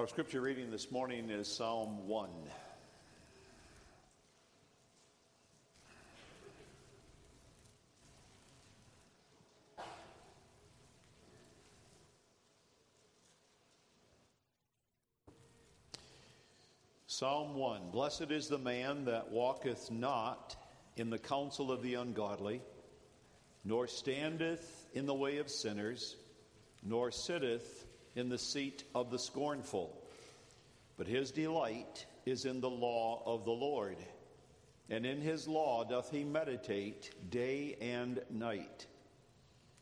Our scripture reading this morning is Psalm 1. Psalm 1 Blessed is the man that walketh not in the counsel of the ungodly, nor standeth in the way of sinners, nor sitteth in the seat of the scornful. But his delight is in the law of the Lord, and in his law doth he meditate day and night.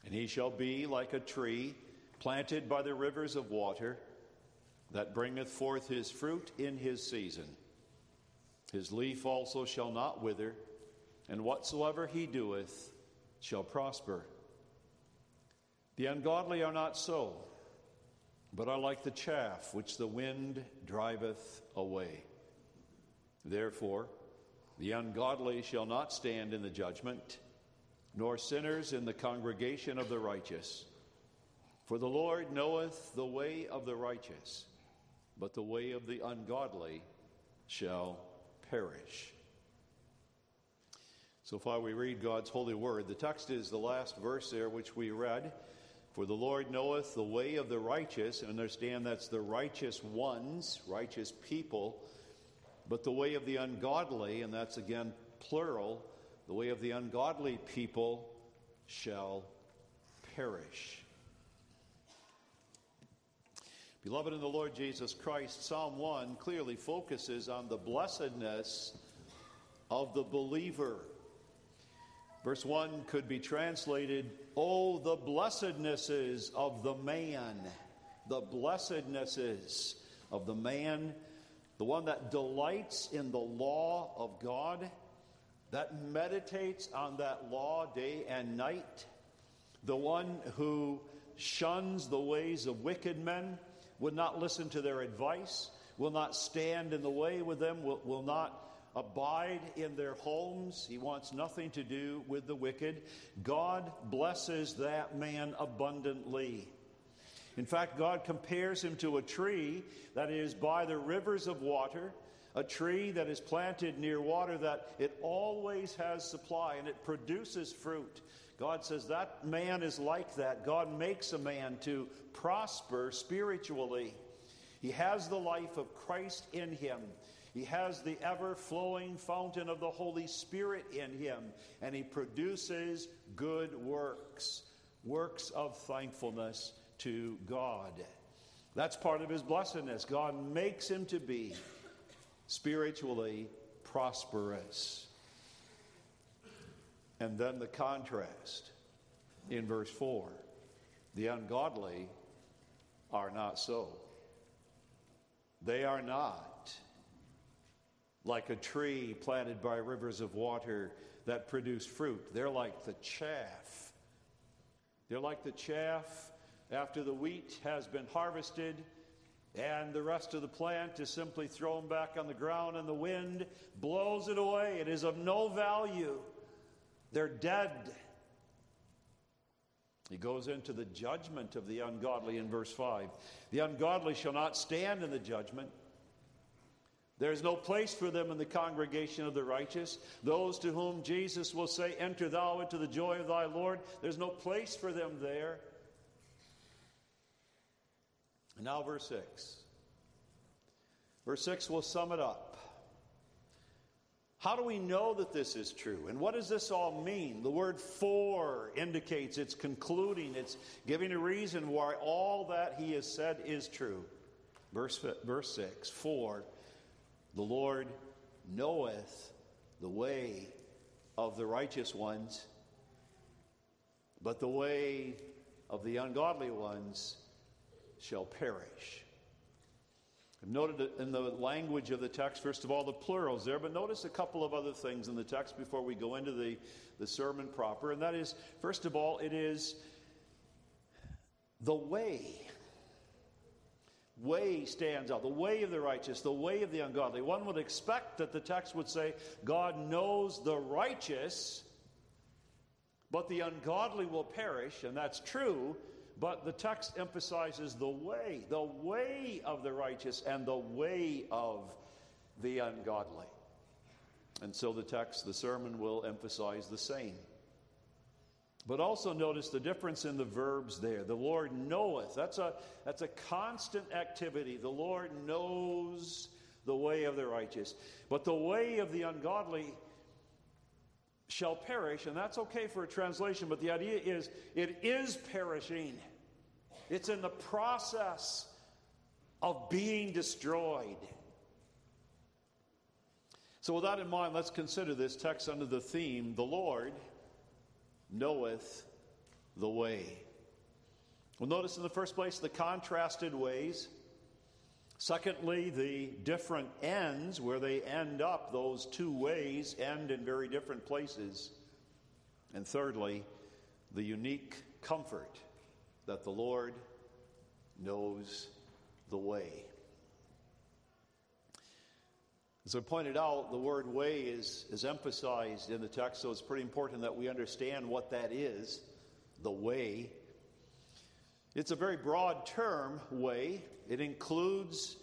And he shall be like a tree planted by the rivers of water that bringeth forth his fruit in his season. His leaf also shall not wither, and whatsoever he doeth shall prosper. The ungodly are not so, but are like the chaff which the wind driveth away. Therefore, the ungodly shall not stand in the judgment, nor sinners in the congregation of the righteous. For the Lord knoweth the way of the righteous but the way of the ungodly shall perish. So far, we read God's holy word. The text is the last verse there, which we read. For the Lord knoweth the way of the righteous, and understand that's the righteous ones, righteous people, but the way of the ungodly, and that's again plural, the way of the ungodly people shall perish. Beloved in the Lord Jesus Christ, Psalm 1 clearly focuses on the blessedness of the believer. Verse 1 could be translated, Oh, the blessednesses of the man, the blessednesses of the man, the one that delights in the law of God, that meditates on that law day and night, the one who shuns the ways of wicked men will not listen to their advice, will not stand in the way with them, will, will not abide in their homes. He wants nothing to do with the wicked. God blesses that man abundantly. In fact, God compares him to a tree that is by the rivers of water, a tree that is planted near water that it always has supply and it produces fruit. God says that man is like that. God makes a man to prosper spiritually. He has the life of Christ in him. He has the ever flowing fountain of the Holy Spirit in him, and he produces good works, works of thankfulness to God. That's part of his blessedness. God makes him to be spiritually prosperous. And then the contrast in verse 4 the ungodly are not so. They are not like a tree planted by rivers of water that produce fruit. They're like the chaff. They're like the chaff after the wheat has been harvested and the rest of the plant is simply thrown back on the ground and the wind blows it away. It is of no value. They're dead. He goes into the judgment of the ungodly in verse 5. The ungodly shall not stand in the judgment. There is no place for them in the congregation of the righteous. Those to whom Jesus will say, Enter thou into the joy of thy Lord, there's no place for them there. And now, verse 6. Verse 6 will sum it up. How do we know that this is true? And what does this all mean? The word for indicates it's concluding, it's giving a reason why all that he has said is true. Verse, verse 6 For the Lord knoweth the way of the righteous ones, but the way of the ungodly ones shall perish. I've noted in the language of the text, first of all, the plurals there, but notice a couple of other things in the text before we go into the, the sermon proper. And that is, first of all, it is the way. Way stands out. The way of the righteous, the way of the ungodly. One would expect that the text would say, God knows the righteous, but the ungodly will perish, and that's true. but the text emphasizes the way, the way of the righteous and the way of the ungodly. And so the text, the sermon will emphasize the same. But also notice the difference in the verbs there. The Lord knoweth. That's a, that's a constant activity. The Lord knows the way of the righteous. But the way of the ungodly shall perish, and that's okay for a translation, but the idea is it is perishing. It's in the process of being destroyed. So, with that in mind, let's consider this text under the theme The Lord knoweth the way. Well, notice in the first place the contrasted ways. Secondly, the different ends, where they end up, those two ways end in very different places. And thirdly, the unique comfort that the Lord knows the way. As I pointed out, the word way is, is emphasized in the text, so it's pretty important that we understand what that is the way. It's a very broad term, way. It includes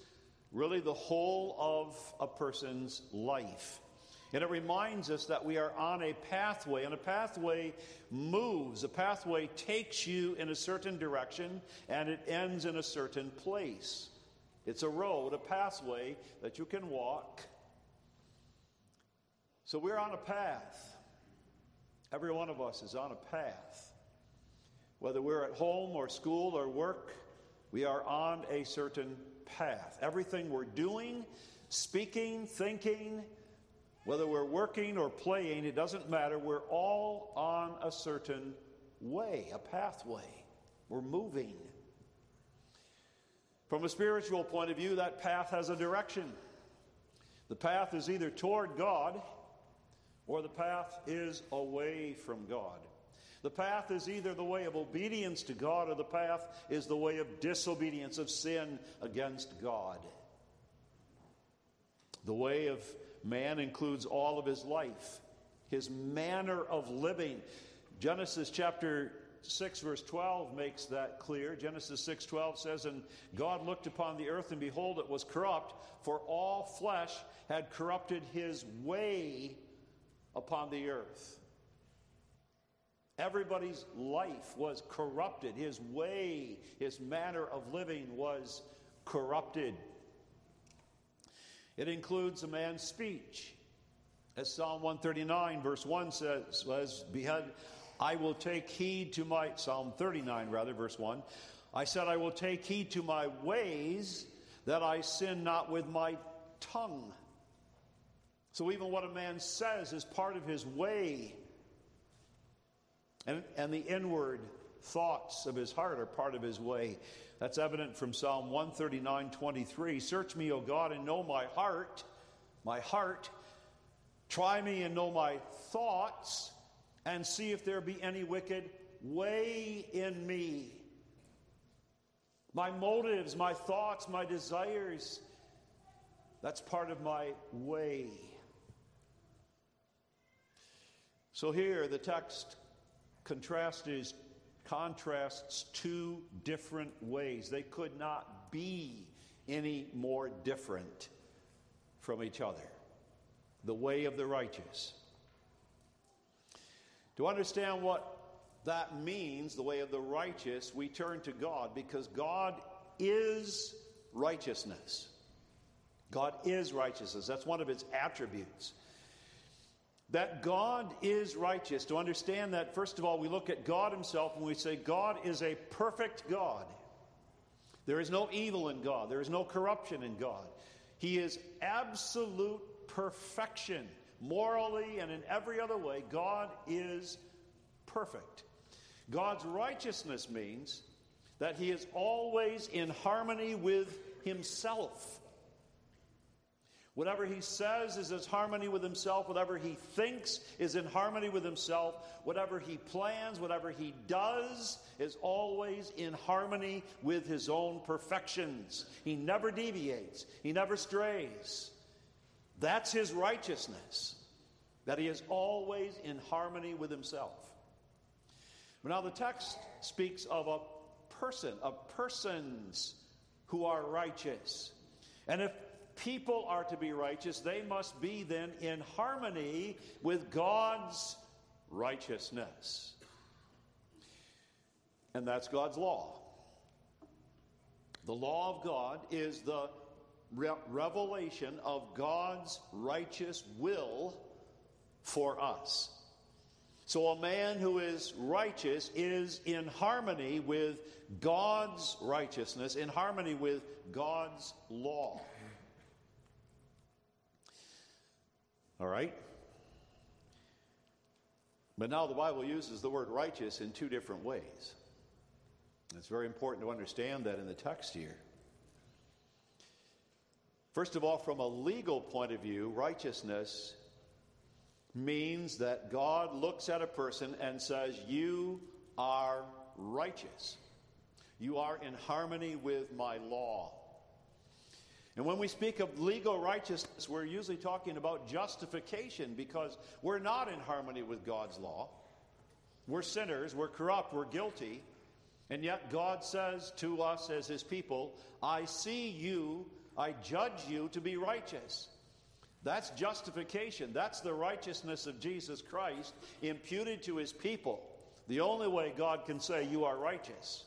really the whole of a person's life. And it reminds us that we are on a pathway, and a pathway moves. A pathway takes you in a certain direction, and it ends in a certain place. It's a road, a pathway that you can walk. So we're on a path. Every one of us is on a path. Whether we're at home or school or work, we are on a certain path. Everything we're doing, speaking, thinking, whether we're working or playing, it doesn't matter. We're all on a certain way, a pathway. We're moving. From a spiritual point of view, that path has a direction. The path is either toward God or the path is away from God. The path is either the way of obedience to God or the path is the way of disobedience, of sin against God. The way of man includes all of his life, his manner of living. Genesis chapter 6 verse 12 makes that clear. Genesis 6:12 says and God looked upon the earth and behold it was corrupt for all flesh had corrupted his way upon the earth. Everybody's life was corrupted. His way, his manner of living was corrupted. It includes a man's speech. As Psalm 139, verse 1 says, was, I will take heed to my, Psalm 39, rather, verse 1. I said, I will take heed to my ways that I sin not with my tongue. So even what a man says is part of his way. And, and the inward thoughts of his heart are part of his way. That's evident from Psalm 139 23. Search me, O God, and know my heart, my heart. Try me and know my thoughts, and see if there be any wicked way in me. My motives, my thoughts, my desires, that's part of my way. So here the text contrasts, contrasts two different ways. They could not be any more different from each other. The way of the righteous. To understand what that means, the way of the righteous, we turn to God because God is righteousness. God is righteousness. That's one of its attributes that God is righteous. To understand that, first of all, we look at God Himself and we say, God is a perfect God. There is no evil in God, there is no corruption in God. He is absolute perfection. Morally and in every other way, God is perfect. God's righteousness means that He is always in harmony with Himself. Whatever he says is in harmony with himself. Whatever he thinks is in harmony with himself. Whatever he plans, whatever he does is always in harmony with his own perfections. He never deviates, he never strays. That's his righteousness, that he is always in harmony with himself. Now the text speaks of a person, of persons who are righteous. And if people are to be righteous, they must be then in harmony with God's righteousness. And that's God's law. The law of God is the re- revelation of God's righteous will for us. So, a man who is righteous is in harmony with God's righteousness, in harmony with God's law. All right? But now the Bible uses the word righteous in two different ways. It's very important to understand that in the text here. First of all, from a legal point of view, righteousness means that God looks at a person and says, You are righteous. You are in harmony with my law. And when we speak of legal righteousness, we're usually talking about justification because we're not in harmony with God's law. We're sinners, we're corrupt, we're guilty. And yet God says to us as his people, I see you, I judge you to be righteous. That's justification. That's the righteousness of Jesus Christ imputed to his people. The only way God can say you are righteous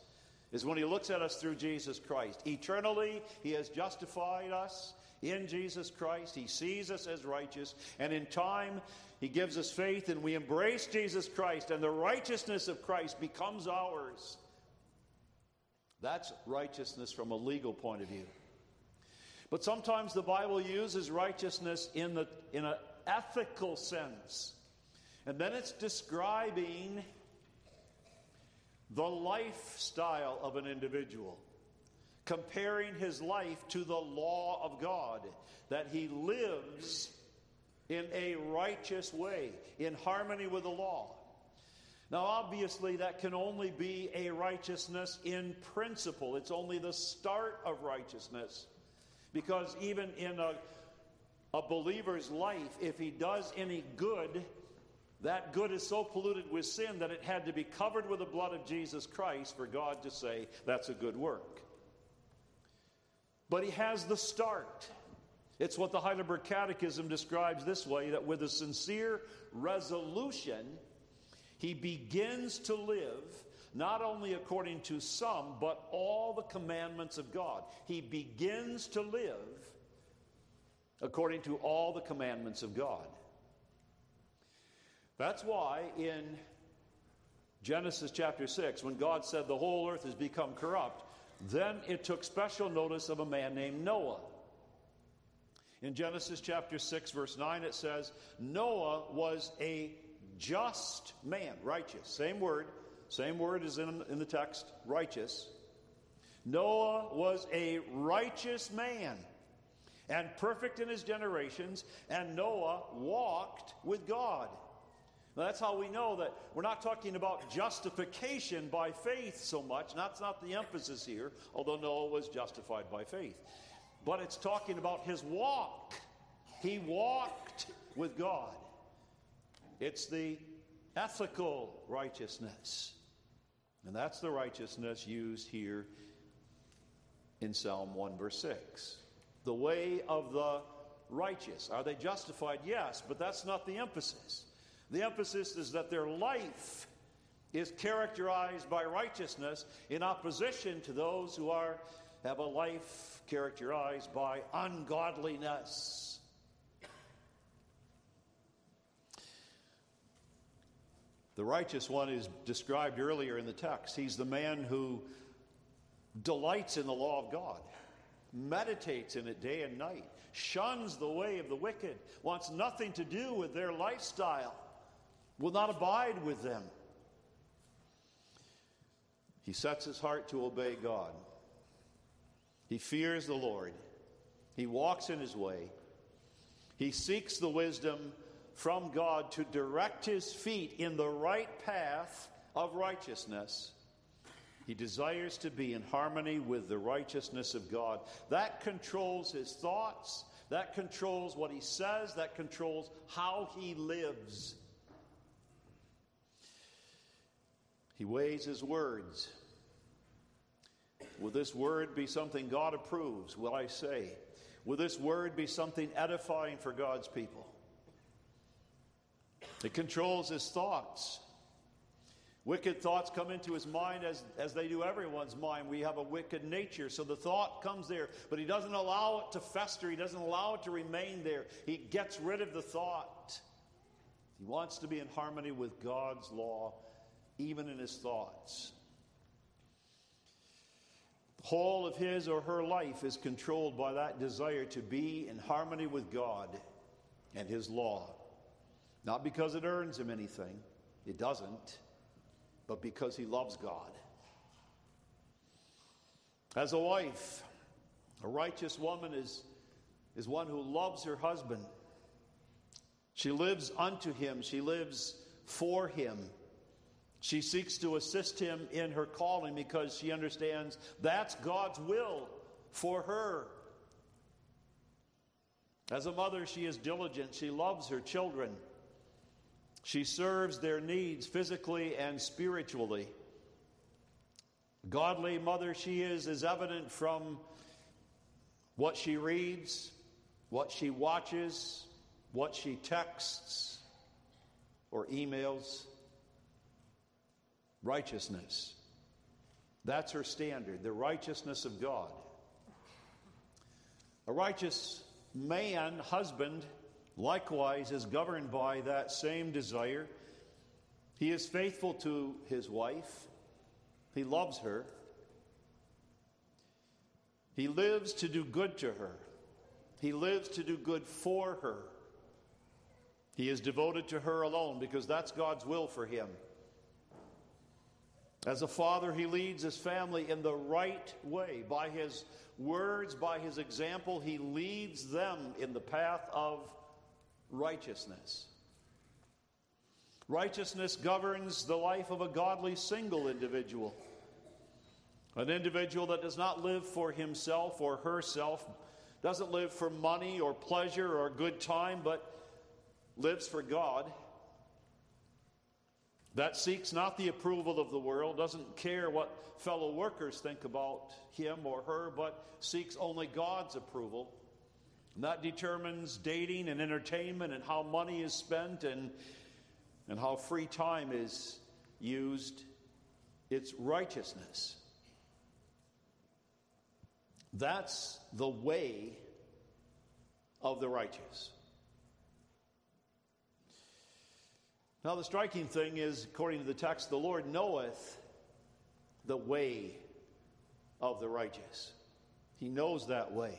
is when he looks at us through Jesus Christ. Eternally, he has justified us in Jesus Christ. He sees us as righteous. And in time, he gives us faith and we embrace Jesus Christ, and the righteousness of Christ becomes ours. That's righteousness from a legal point of view. But sometimes the Bible uses righteousness in, the, in an ethical sense. And then it's describing the lifestyle of an individual, comparing his life to the law of God, that he lives in a righteous way, in harmony with the law. Now, obviously, that can only be a righteousness in principle. It's only the start of righteousness. Because even in a, a believer's life, if he does any good, that good is so polluted with sin that it had to be covered with the blood of Jesus Christ for God to say that's a good work. But he has the start. It's what the Heidelberg Catechism describes this way that with a sincere resolution, he begins to live not only according to some, but all the commandments of God. He begins to live according to all the commandments of God. That's why in Genesis chapter 6, when God said the whole earth has become corrupt, then it took special notice of a man named Noah. In Genesis chapter 6, verse 9, it says, Noah was a just man, righteous. Same word, same word is in, in the text, righteous. Noah was a righteous man and perfect in his generations, and Noah walked with God. Now, that's how we know that we're not talking about justification by faith so much. That's not the emphasis here, although Noah was justified by faith. But it's talking about his walk. He walked with God. It's the ethical righteousness. And that's the righteousness used here in Psalm 1, verse 6. The way of the righteous. Are they justified? Yes, but that's not the emphasis. The emphasis is that their life is characterized by righteousness in opposition to those who are have a life characterized by ungodliness. The righteous one is described earlier in the text. He's the man who delights in the law of God, meditates in it day and night, shuns the way of the wicked, wants nothing to do with their lifestyle, will not abide with them. He sets his heart to obey God. He fears the Lord. He walks in his way. He seeks the wisdom from God to direct his feet in the right path of righteousness. He desires to be in harmony with the righteousness of God. That controls his thoughts, that controls what he says, that controls how he lives. He weighs his words. Will this word be something God approves? Will I say? Will this word be something edifying for God's people? It controls his thoughts. Wicked thoughts come into his mind as, as they do everyone's mind. We have a wicked nature, so the thought comes there, but he doesn't allow it to fester. He doesn't allow it to remain there. He gets rid of the thought. He wants to be in harmony with God's law, even in his thoughts. Whole of his or her life is controlled by that desire to be in harmony with God and his law. Not because it earns him anything, it doesn't, but because he loves God. As a wife, a righteous woman is, is one who loves her husband she lives unto him, she lives for him. She seeks to assist him in her calling because she understands that's God's will for her. As a mother, she is diligent. She loves her children. She serves their needs physically and spiritually. Godly mother she is is evident from what she reads, what she watches, what she texts or emails. Righteousness. That's her standard, the righteousness of God. A righteous man, husband, likewise is governed by that same desire. He is faithful to his wife, he loves her, he lives to do good to her, he lives to do good for her. He is devoted to her alone because that's God's will for him. As a father, he leads his family in the right way. By his words, by his example, he leads them in the path of righteousness. Righteousness governs the life of a godly single individual. An individual that does not live for himself or herself, doesn't live for money or pleasure or good time, but lives for God, that seeks not the approval of the world, doesn't care what fellow workers think about him or her, but seeks only God's approval. And that determines dating and entertainment and how money is spent and, and how free time is used. It's righteousness. That's the way of the righteous. Now, the striking thing is, according to the text, the Lord knoweth the way of the righteous. He knows that way.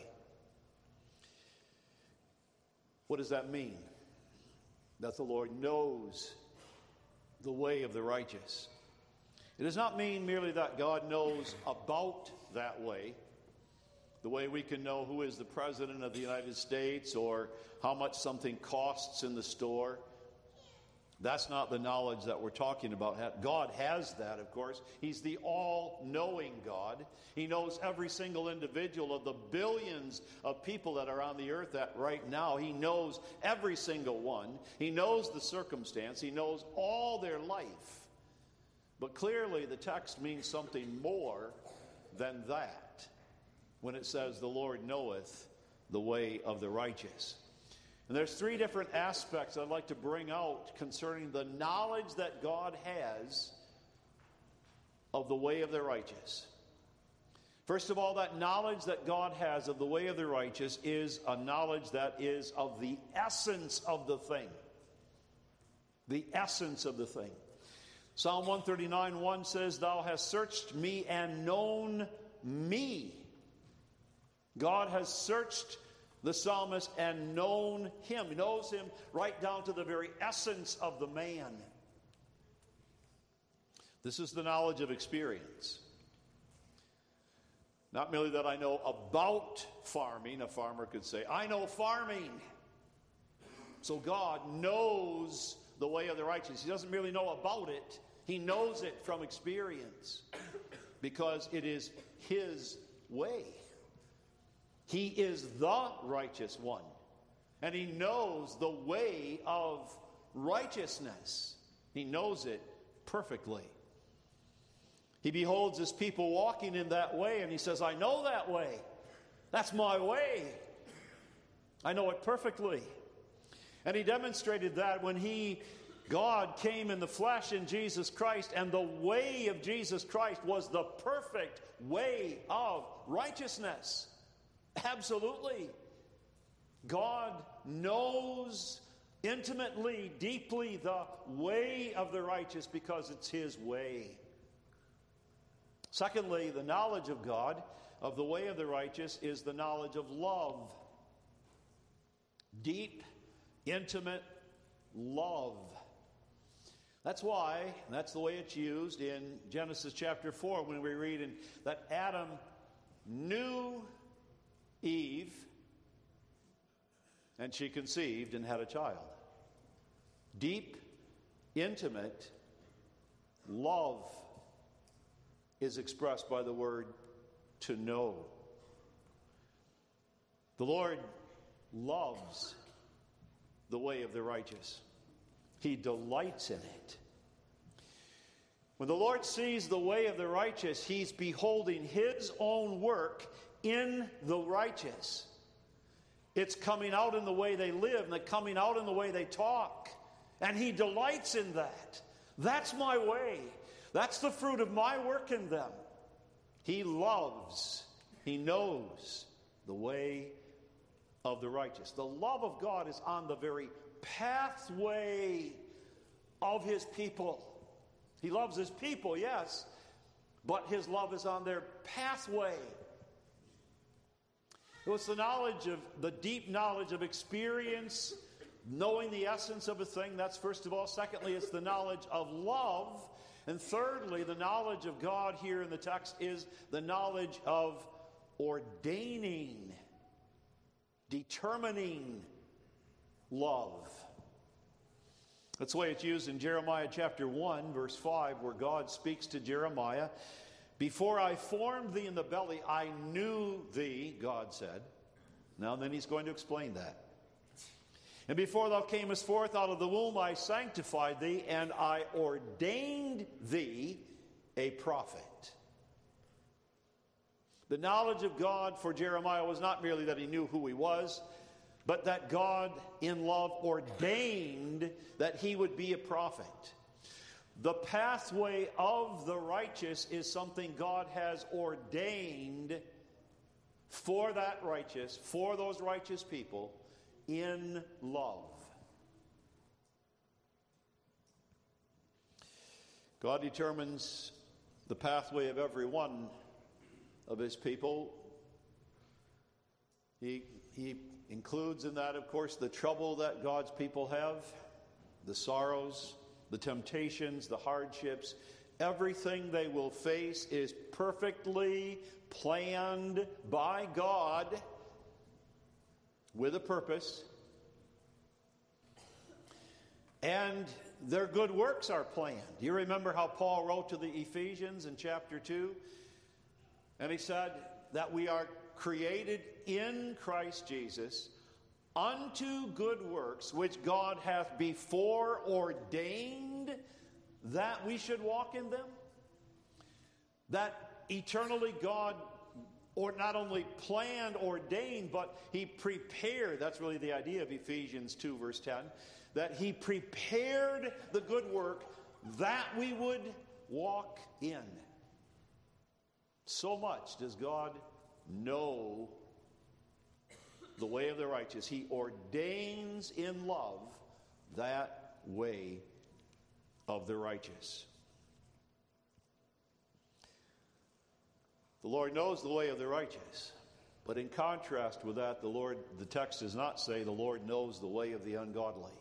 What does that mean? That the Lord knows the way of the righteous. It does not mean merely that God knows about that way, the way we can know who is the President of the United States or how much something costs in the store. That's not the knowledge that we're talking about. God has that, of course. He's the all knowing God. He knows every single individual of the billions of people that are on the earth right now. He knows every single one. He knows the circumstance. He knows all their life. But clearly, the text means something more than that when it says, The Lord knoweth the way of the righteous. And there's three different aspects I'd like to bring out concerning the knowledge that God has of the way of the righteous. First of all, that knowledge that God has of the way of the righteous is a knowledge that is of the essence of the thing. The essence of the thing. Psalm 139 1 says, Thou hast searched me and known me. God has searched the psalmist and known him. He knows him right down to the very essence of the man. This is the knowledge of experience. Not merely that I know about farming, a farmer could say, I know farming. So God knows the way of the righteous. He doesn't merely know about it, He knows it from experience because it is His way. He is the righteous one, and he knows the way of righteousness. He knows it perfectly. He beholds his people walking in that way and he says, I know that way. That's my way. I know it perfectly. And he demonstrated that when he, God, came in the flesh in Jesus Christ, and the way of Jesus Christ was the perfect way of righteousness. Absolutely. God knows intimately, deeply the way of the righteous because it's his way. Secondly, the knowledge of God, of the way of the righteous, is the knowledge of love. Deep, intimate love. That's why, that's the way it's used in Genesis chapter 4 when we read in, that Adam knew Eve and she conceived and had a child. Deep, intimate love is expressed by the word to know. The Lord loves the way of the righteous, He delights in it. When the Lord sees the way of the righteous, He's beholding His own work in the righteous. It's coming out in the way they live and it's coming out in the way they talk. And He delights in that. That's my way. That's the fruit of my work in them. He loves, He knows the way of the righteous. The love of God is on the very pathway of His people. He loves His people, yes, but His love is on their pathway. It was the knowledge of, the deep knowledge of experience, knowing the essence of a thing. That's first of all. Secondly, it's the knowledge of love. And thirdly, the knowledge of God here in the text is the knowledge of ordaining, determining love. That's the way it's used in Jeremiah chapter 1, verse 5, where God speaks to Jeremiah before I formed thee in the belly, I knew thee, God said. Now, then he's going to explain that. And before thou camest forth out of the womb, I sanctified thee, and I ordained thee a prophet. The knowledge of God for Jeremiah was not merely that he knew who he was, but that God, in love, ordained that he would be a prophet. The pathway of the righteous is something God has ordained for that righteous, for those righteous people, in love. God determines the pathway of every one of his people. He, he includes in that, of course, the trouble that God's people have, the sorrows, the temptations, the hardships, everything they will face is perfectly planned by God with a purpose. And their good works are planned. You remember how Paul wrote to the Ephesians in chapter 2? And he said that we are created in Christ Jesus unto good works which God hath before ordained that we should walk in them? That eternally God or not only planned, ordained, but he prepared. That's really the idea of Ephesians 2, verse 10. That he prepared the good work that we would walk in. So much does God know the way of the righteous. He ordains in love that way of the righteous. The Lord knows the way of the righteous. But in contrast with that, the Lord, the text does not say the Lord knows the way of the ungodly.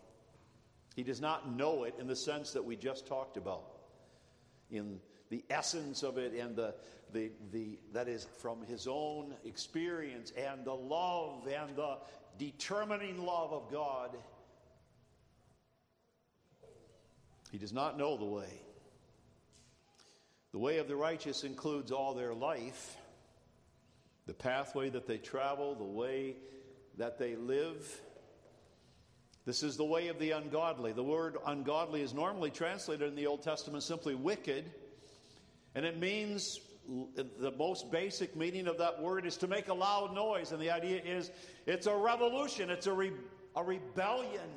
He does not know it in the sense that we just talked about, in the essence of it and the, the, the, that is from his own experience and the love and the determining love of God. He does not know the way. The way of the righteous includes all their life, the pathway that they travel, the way that they live. This is the way of the ungodly. The word ungodly is normally translated in the Old Testament simply wicked. And it means the most basic meaning of that word is to make a loud noise. And the idea is it's a revolution, it's a, re- a rebellion.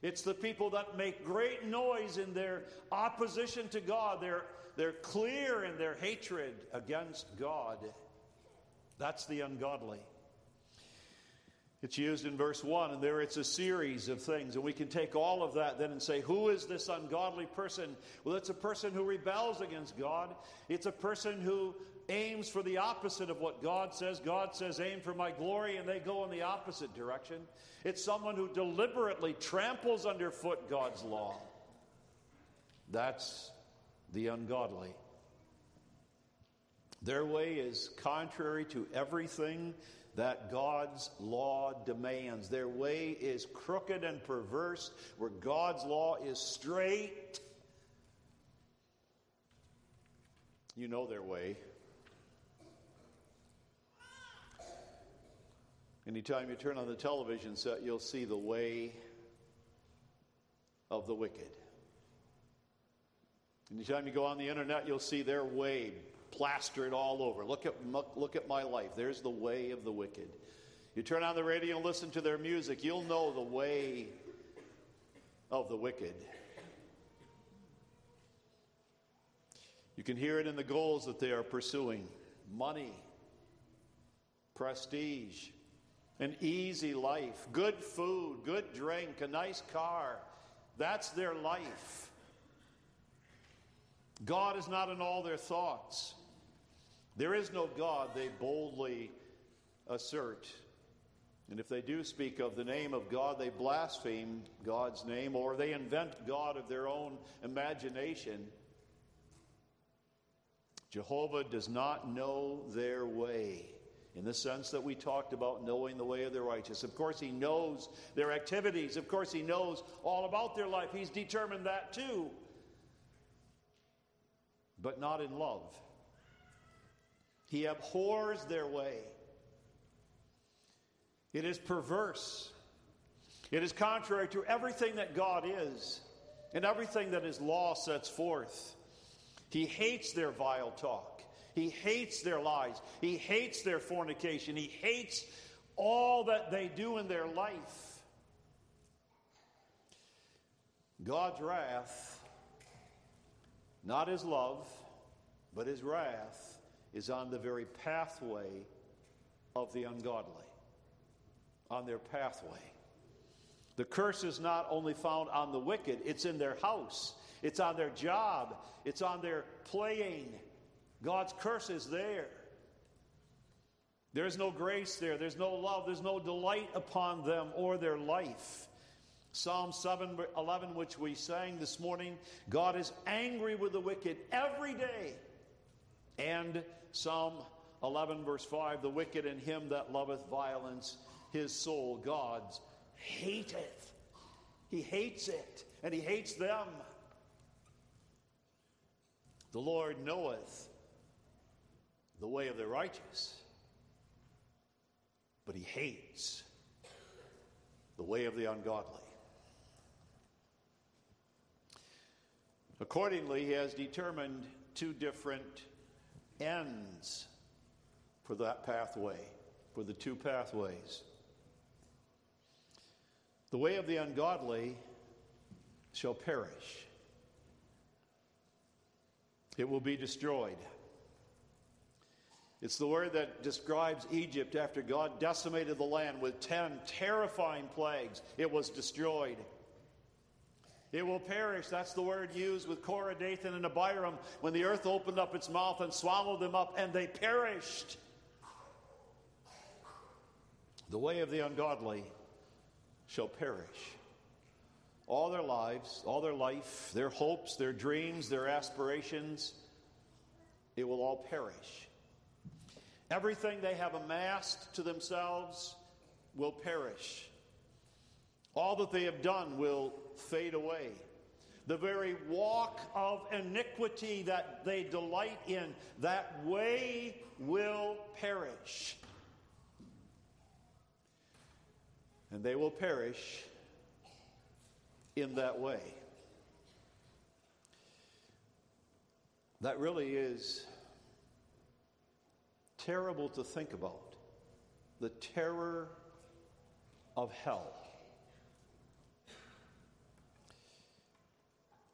It's the people that make great noise in their opposition to God. They're, they're clear in their hatred against God. That's the ungodly. It's used in verse 1, and there it's a series of things. And we can take all of that then and say, Who is this ungodly person? Well, it's a person who rebels against God. It's a person who aims for the opposite of what God says. God says, Aim for my glory, and they go in the opposite direction. It's someone who deliberately tramples underfoot God's law. That's the ungodly. Their way is contrary to everything that God's law demands. Their way is crooked and perverse, where God's law is straight. You know their way. Anytime you turn on the television set, you'll see the way of the wicked. Anytime you go on the internet, you'll see their way plastered all over. Look at, look at my life. There's the way of the wicked. You turn on the radio and listen to their music, you'll know the way of the wicked. You can hear it in the goals that they are pursuing money, prestige, an easy life, good food, good drink, a nice car. That's their life. God is not in all their thoughts. There is no God, they boldly assert. And if they do speak of the name of God, they blaspheme God's name or they invent God of their own imagination. Jehovah does not know their way in the sense that we talked about knowing the way of the righteous. Of course, He knows their activities. Of course, He knows all about their life. He's determined that too. But not in love. He abhors their way. It is perverse. It is contrary to everything that God is and everything that His law sets forth. He hates their vile talk. He hates their lies. He hates their fornication. He hates all that they do in their life. God's wrath, not His love, but His wrath, is on the very pathway of the ungodly. On their pathway. The curse is not only found on the wicked, it's in their house, it's on their job, it's on their playing. God's curse is there. There's no grace there, there's no love, there's no delight upon them or their life. Psalm 7 11, which we sang this morning, God is angry with the wicked every day and Psalm 11, verse 5 The wicked and him that loveth violence, his soul, God's, hateth. He hates it, and he hates them. The Lord knoweth the way of the righteous, but he hates the way of the ungodly. Accordingly, he has determined two different ends for that pathway, for the two pathways. The way of the ungodly shall perish, it will be destroyed. It's the word that describes Egypt after God decimated the land with 10 terrifying plagues. It was destroyed. It will perish. That's the word used with Korah, Dathan, and Abiram when the earth opened up its mouth and swallowed them up, and they perished. The way of the ungodly shall perish. All their lives, all their life, their hopes, their dreams, their aspirations, it will all perish. Everything they have amassed to themselves will perish. All that they have done will fade away. The very walk of iniquity that they delight in, that way will perish. And they will perish in that way. That really is terrible to think about. The terror of hell.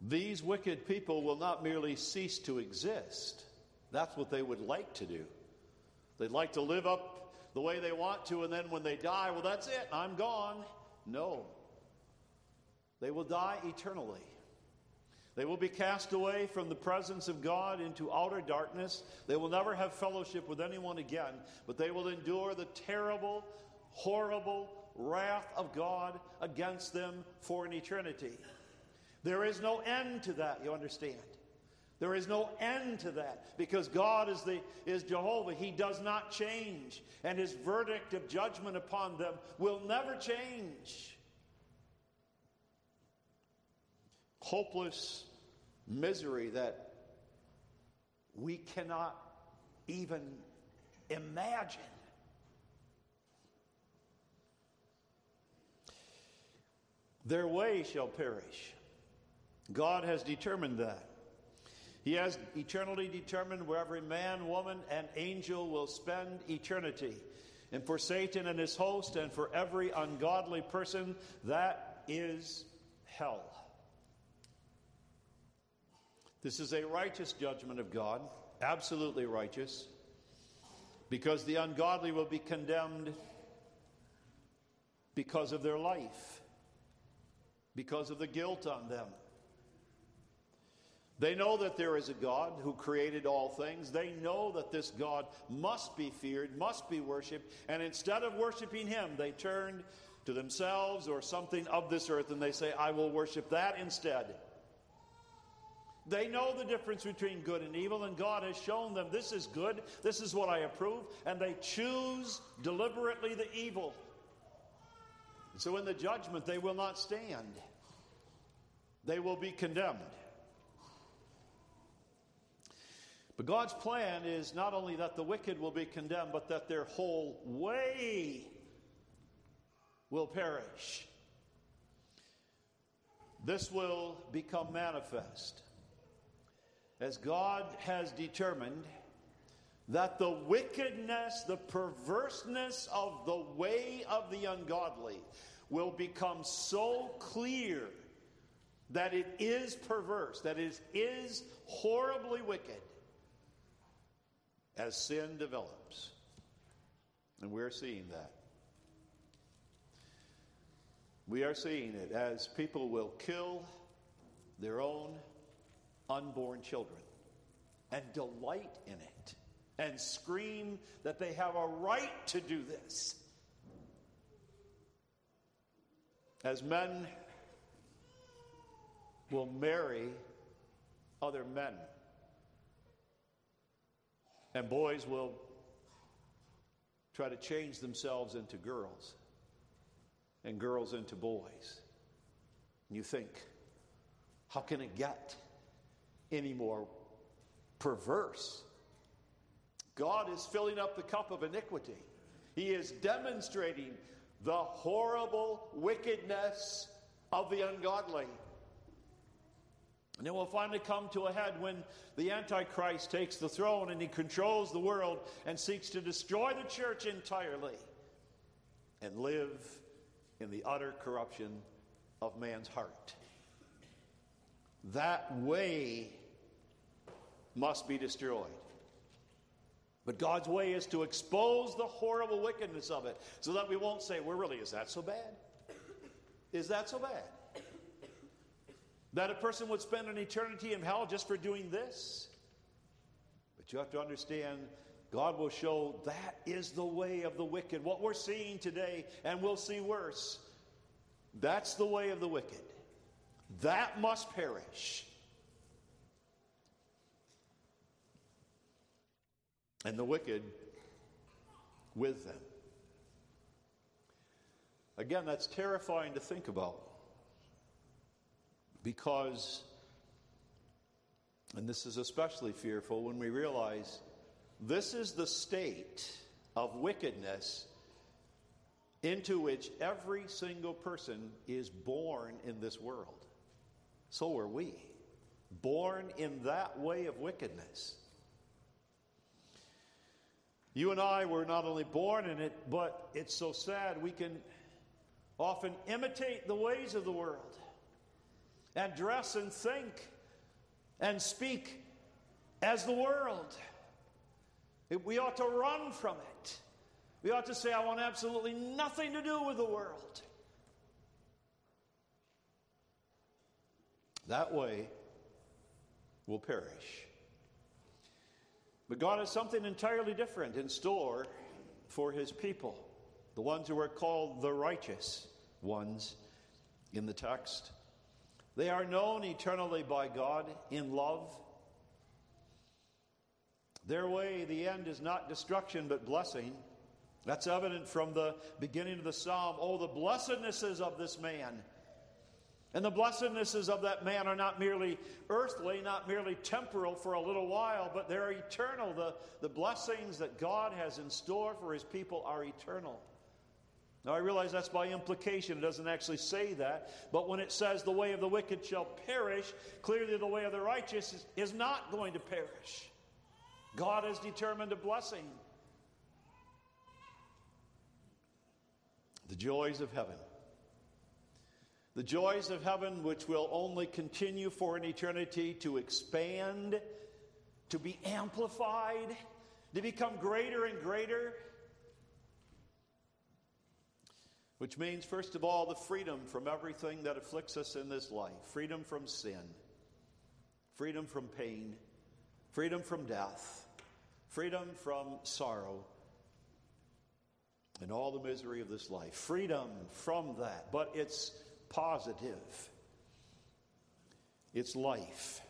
These wicked people will not merely cease to exist. That's what they would like to do. They'd like to live up the way they want to, and then when they die, well, that's it, I'm gone. No. They will die eternally. They will be cast away from the presence of God into outer darkness. They will never have fellowship with anyone again, but they will endure the terrible, horrible wrath of God against them for an eternity. There is no end to that, you understand? There is no end to that because God is, the, is Jehovah. He does not change, and his verdict of judgment upon them will never change. Hopeless misery that we cannot even imagine. Their way shall perish. God has determined that. He has eternally determined where every man, woman, and angel will spend eternity. And for Satan and his host, and for every ungodly person, that is hell. This is a righteous judgment of God, absolutely righteous, because the ungodly will be condemned because of their life, because of the guilt on them. They know that there is a God who created all things. They know that this God must be feared, must be worshiped. And instead of worshiping Him, they turned to themselves or something of this earth and they say, I will worship that instead. They know the difference between good and evil, and God has shown them this is good, this is what I approve, and they choose deliberately the evil. So in the judgment, they will not stand, they will be condemned. But God's plan is not only that the wicked will be condemned, but that their whole way will perish. This will become manifest as God has determined that the wickedness, the perverseness of the way of the ungodly will become so clear that it is perverse, that it is horribly wicked as sin develops. And we're seeing that. We are seeing it as people will kill their own unborn children and delight in it and scream that they have a right to do this. As men will marry other men, and boys will try to change themselves into girls, and girls into boys. And you think, how can it get? any more perverse. God is filling up the cup of iniquity. He is demonstrating the horrible wickedness of the ungodly. And it will finally come to a head when the Antichrist takes the throne and he controls the world and seeks to destroy the church entirely and live in the utter corruption of man's heart. That way must be destroyed. But God's way is to expose the horrible wickedness of it so that we won't say, well, really, is that so bad? Is that so bad? That a person would spend an eternity in hell just for doing this? But you have to understand, God will show that is the way of the wicked. What we're seeing today, and we'll see worse, that's the way of the wicked. That must perish. and the wicked with them. Again, that's terrifying to think about because, and this is especially fearful when we realize this is the state of wickedness into which every single person is born in this world. So are we. born in that way of wickedness. You and I were not only born in it, but it's so sad we can often imitate the ways of the world and dress and think and speak as the world. We ought to run from it. We ought to say, I want absolutely nothing to do with the world. That way, we'll perish. But God has something entirely different in store for his people, the ones who are called the righteous ones in the text. They are known eternally by God in love. Their way, the end, is not destruction but blessing. That's evident from the beginning of the psalm. Oh, the blessednesses of this man. And the blessednesses of that man are not merely earthly, not merely temporal for a little while, but they're eternal. The, the blessings that God has in store for his people are eternal. Now, I realize that's by implication. It doesn't actually say that. But when it says the way of the wicked shall perish, clearly the way of the righteous is, is not going to perish. God has determined a blessing. The joys of heaven. The joys of heaven, which will only continue for an eternity to expand, to be amplified, to become greater and greater. Which means, first of all, the freedom from everything that afflicts us in this life freedom from sin, freedom from pain, freedom from death, freedom from sorrow, and all the misery of this life. Freedom from that. But it's positive, it's life,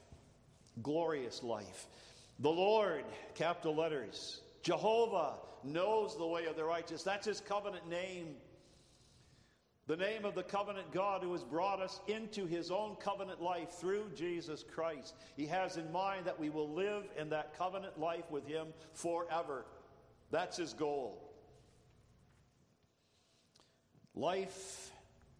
glorious life. The Lord, capital letters, Jehovah knows the way of the righteous. That's his covenant name. The name of the covenant God who has brought us into his own covenant life through Jesus Christ. He has in mind that we will live in that covenant life with him forever. That's his goal. Life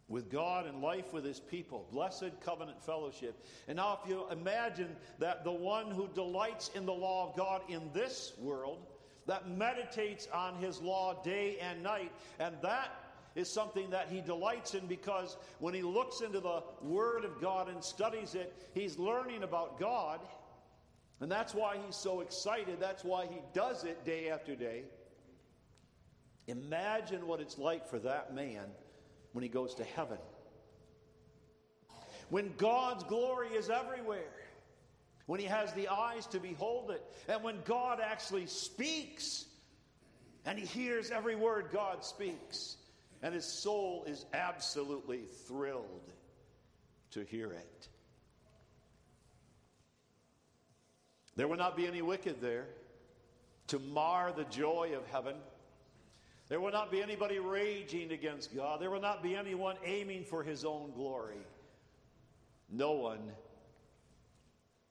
with God and life with his people. Blessed covenant fellowship. And now, if you imagine that the one who delights in the law of God in this world, that meditates on his law day and night, and that is something that he delights in because when he looks into the Word of God and studies it, he's learning about God. And that's why he's so excited. That's why he does it day after day. Imagine what it's like for that man when he goes to heaven. When God's glory is everywhere, when he has the eyes to behold it, and when God actually speaks and he hears every word God speaks and his soul is absolutely thrilled to hear it. There will not be any wicked there to mar the joy of heaven. There will not be anybody raging against God. There will not be anyone aiming for his own glory. No one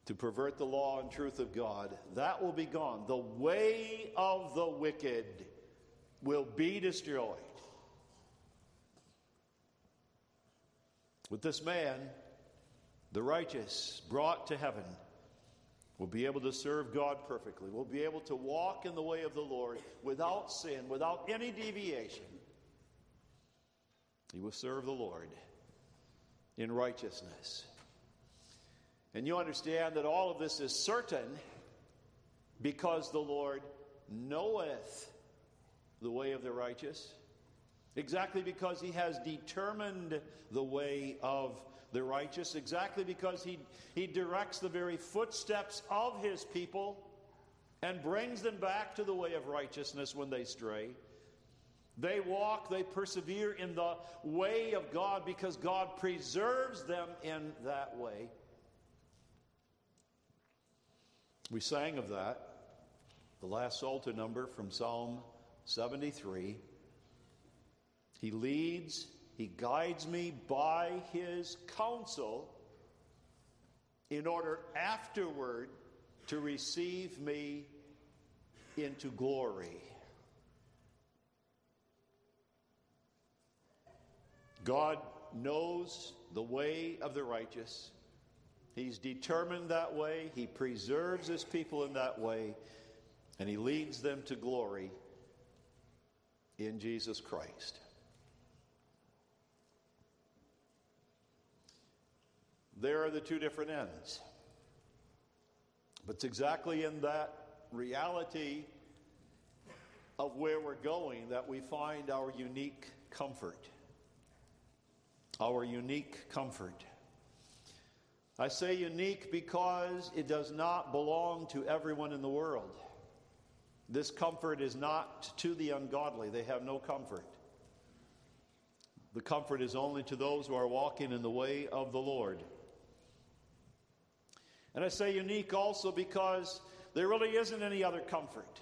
to pervert the law and truth of God. That will be gone. The way of the wicked will be destroyed. With this man, the righteous brought to heaven will be able to serve God perfectly, will be able to walk in the way of the Lord without sin, without any deviation. He will serve the Lord in righteousness. And you understand that all of this is certain because the Lord knoweth the way of the righteous Exactly because he has determined the way of the righteous, exactly because he, he directs the very footsteps of his people and brings them back to the way of righteousness when they stray. They walk, they persevere in the way of God because God preserves them in that way. We sang of that, the last Psalter number from Psalm 73. He leads, He guides me by His counsel in order afterward to receive me into glory. God knows the way of the righteous. He's determined that way. He preserves his people in that way. And he leads them to glory in Jesus Christ. There are the two different ends. But it's exactly in that reality of where we're going that we find our unique comfort. Our unique comfort. I say unique because it does not belong to everyone in the world. This comfort is not to the ungodly, they have no comfort. The comfort is only to those who are walking in the way of the Lord. And I say unique also because there really isn't any other comfort.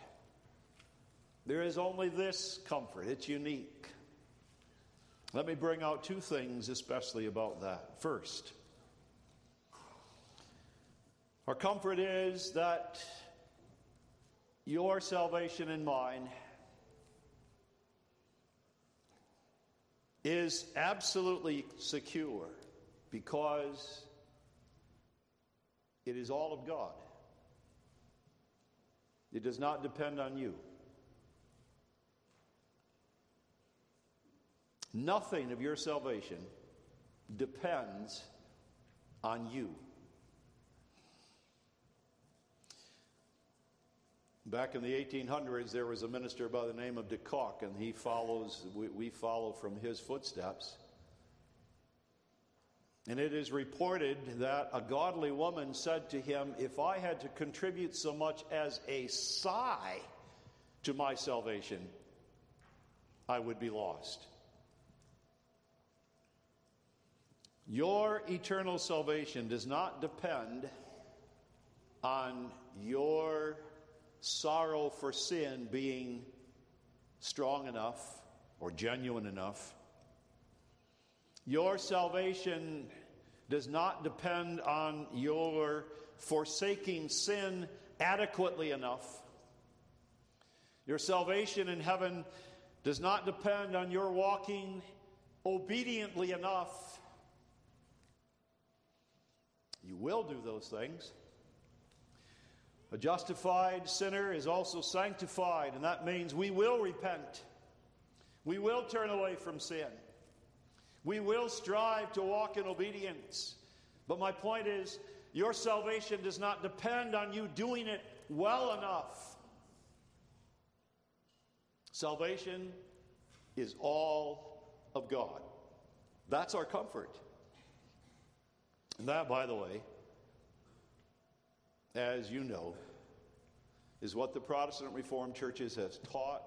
There is only this comfort. It's unique. Let me bring out two things, especially about that. First, our comfort is that your salvation and mine is absolutely secure because it is all of God. It does not depend on you. Nothing of your salvation depends on you. Back in the 1800s, there was a minister by the name of de Cock, and he follows, we, we follow from his footsteps. And it is reported that a godly woman said to him, If I had to contribute so much as a sigh to my salvation, I would be lost. Your eternal salvation does not depend on your sorrow for sin being strong enough or genuine enough your salvation does not depend on your forsaking sin adequately enough. Your salvation in heaven does not depend on your walking obediently enough. You will do those things. A justified sinner is also sanctified, and that means we will repent. We will turn away from sin. We will strive to walk in obedience. But my point is, your salvation does not depend on you doing it well enough. Salvation is all of God. That's our comfort. And that, by the way, as you know, is what the Protestant Reformed churches has taught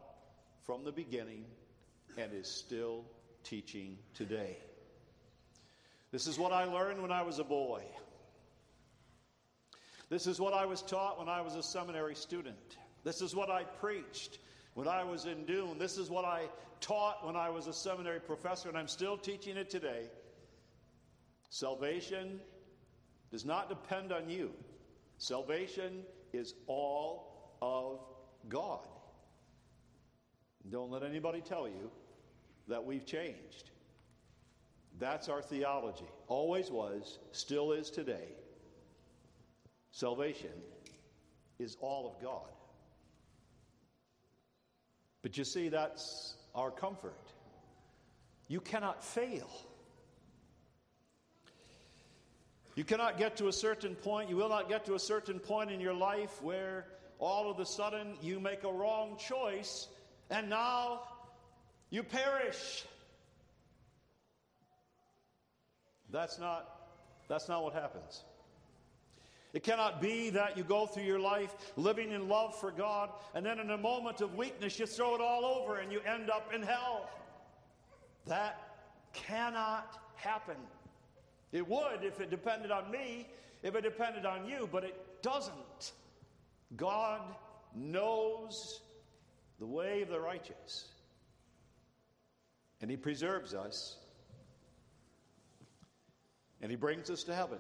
from the beginning and is still teaching today. This is what I learned when I was a boy. This is what I was taught when I was a seminary student. This is what I preached when I was in Doon. This is what I taught when I was a seminary professor, and I'm still teaching it today. Salvation does not depend on you, salvation is all of God. Don't let anybody tell you that we've changed. That's our theology. Always was, still is today. Salvation is all of God. But you see, that's our comfort. You cannot fail. You cannot get to a certain point, you will not get to a certain point in your life where all of a sudden you make a wrong choice and now you perish. That's not, that's not what happens. It cannot be that you go through your life living in love for God, and then in a moment of weakness, you throw it all over and you end up in hell. That cannot happen. It would if it depended on me, if it depended on you, but it doesn't. God knows the way of the righteous and He preserves us, and He brings us to heaven.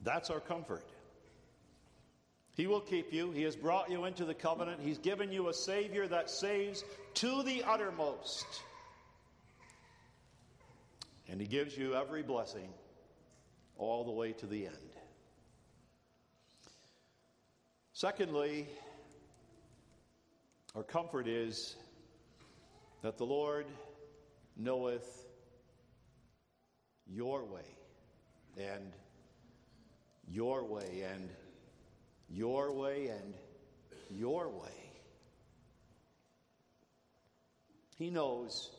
That's our comfort. He will keep you. He has brought you into the covenant. He's given you a Savior that saves to the uttermost. And He gives you every blessing all the way to the end. Secondly, our comfort is that the Lord knoweth your way and your way and your way and your way. He knows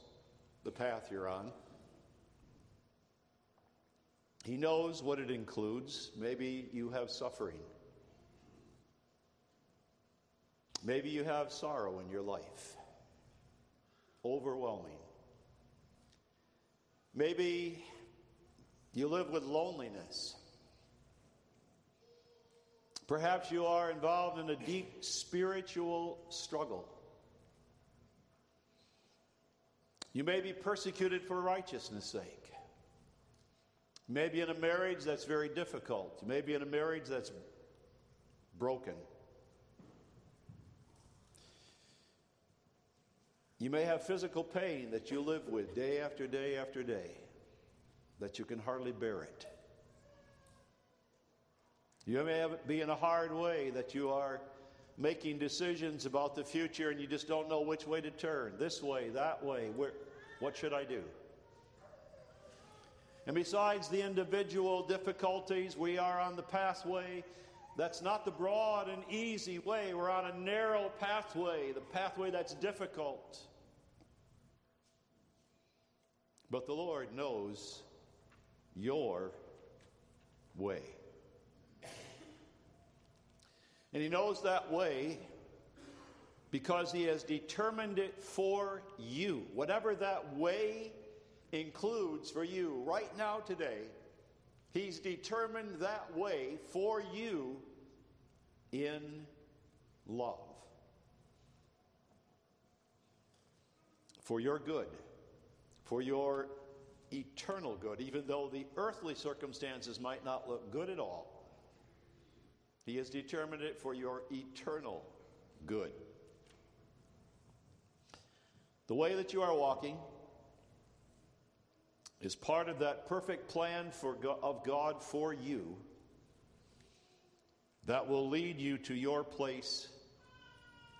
the path you're on. He knows what it includes. Maybe you have suffering. Maybe you have sorrow in your life, overwhelming. Maybe you live with loneliness. Perhaps you are involved in a deep spiritual struggle. You may be persecuted for righteousness' sake. Maybe in a marriage that's very difficult. Maybe in a marriage that's broken. You may have physical pain that you live with day after day after day, that you can hardly bear it. You may have, be in a hard way that you are making decisions about the future and you just don't know which way to turn this way, that way. Where, what should I do? And besides the individual difficulties, we are on the pathway that's not the broad and easy way. We're on a narrow pathway, the pathway that's difficult. But the Lord knows your way. And He knows that way because He has determined it for you. Whatever that way includes for you right now, today, He's determined that way for you in love. For your good, for your eternal good, even though the earthly circumstances might not look good at all. He has determined it for your eternal good. The way that you are walking is part of that perfect plan for God, of God for you that will lead you to your place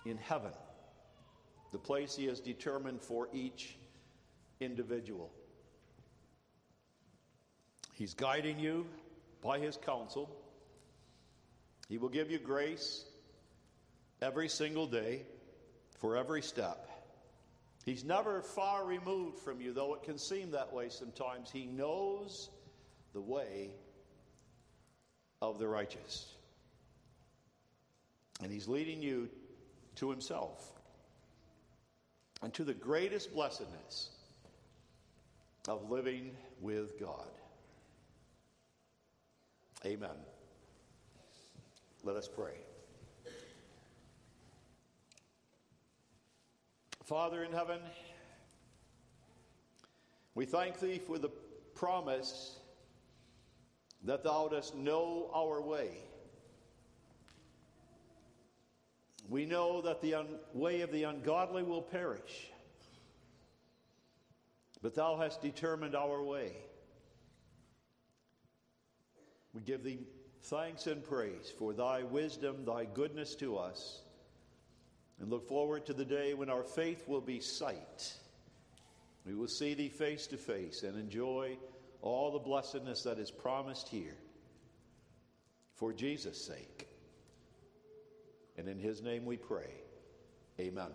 in heaven, the place He has determined for each individual. He's guiding you by His counsel. He will give you grace every single day for every step. He's never far removed from you, though it can seem that way sometimes. He knows the way of the righteous. And He's leading you to Himself and to the greatest blessedness of living with God. Amen. Let us pray. Father in heaven, we thank Thee for the promise that Thou dost know our way. We know that the un- way of the ungodly will perish, but Thou hast determined our way. We give Thee thanks and praise for Thy wisdom, Thy goodness to us and look forward to the day when our faith will be sight. We will see thee face to face and enjoy all the blessedness that is promised here for Jesus' sake. And in his name we pray. Amen.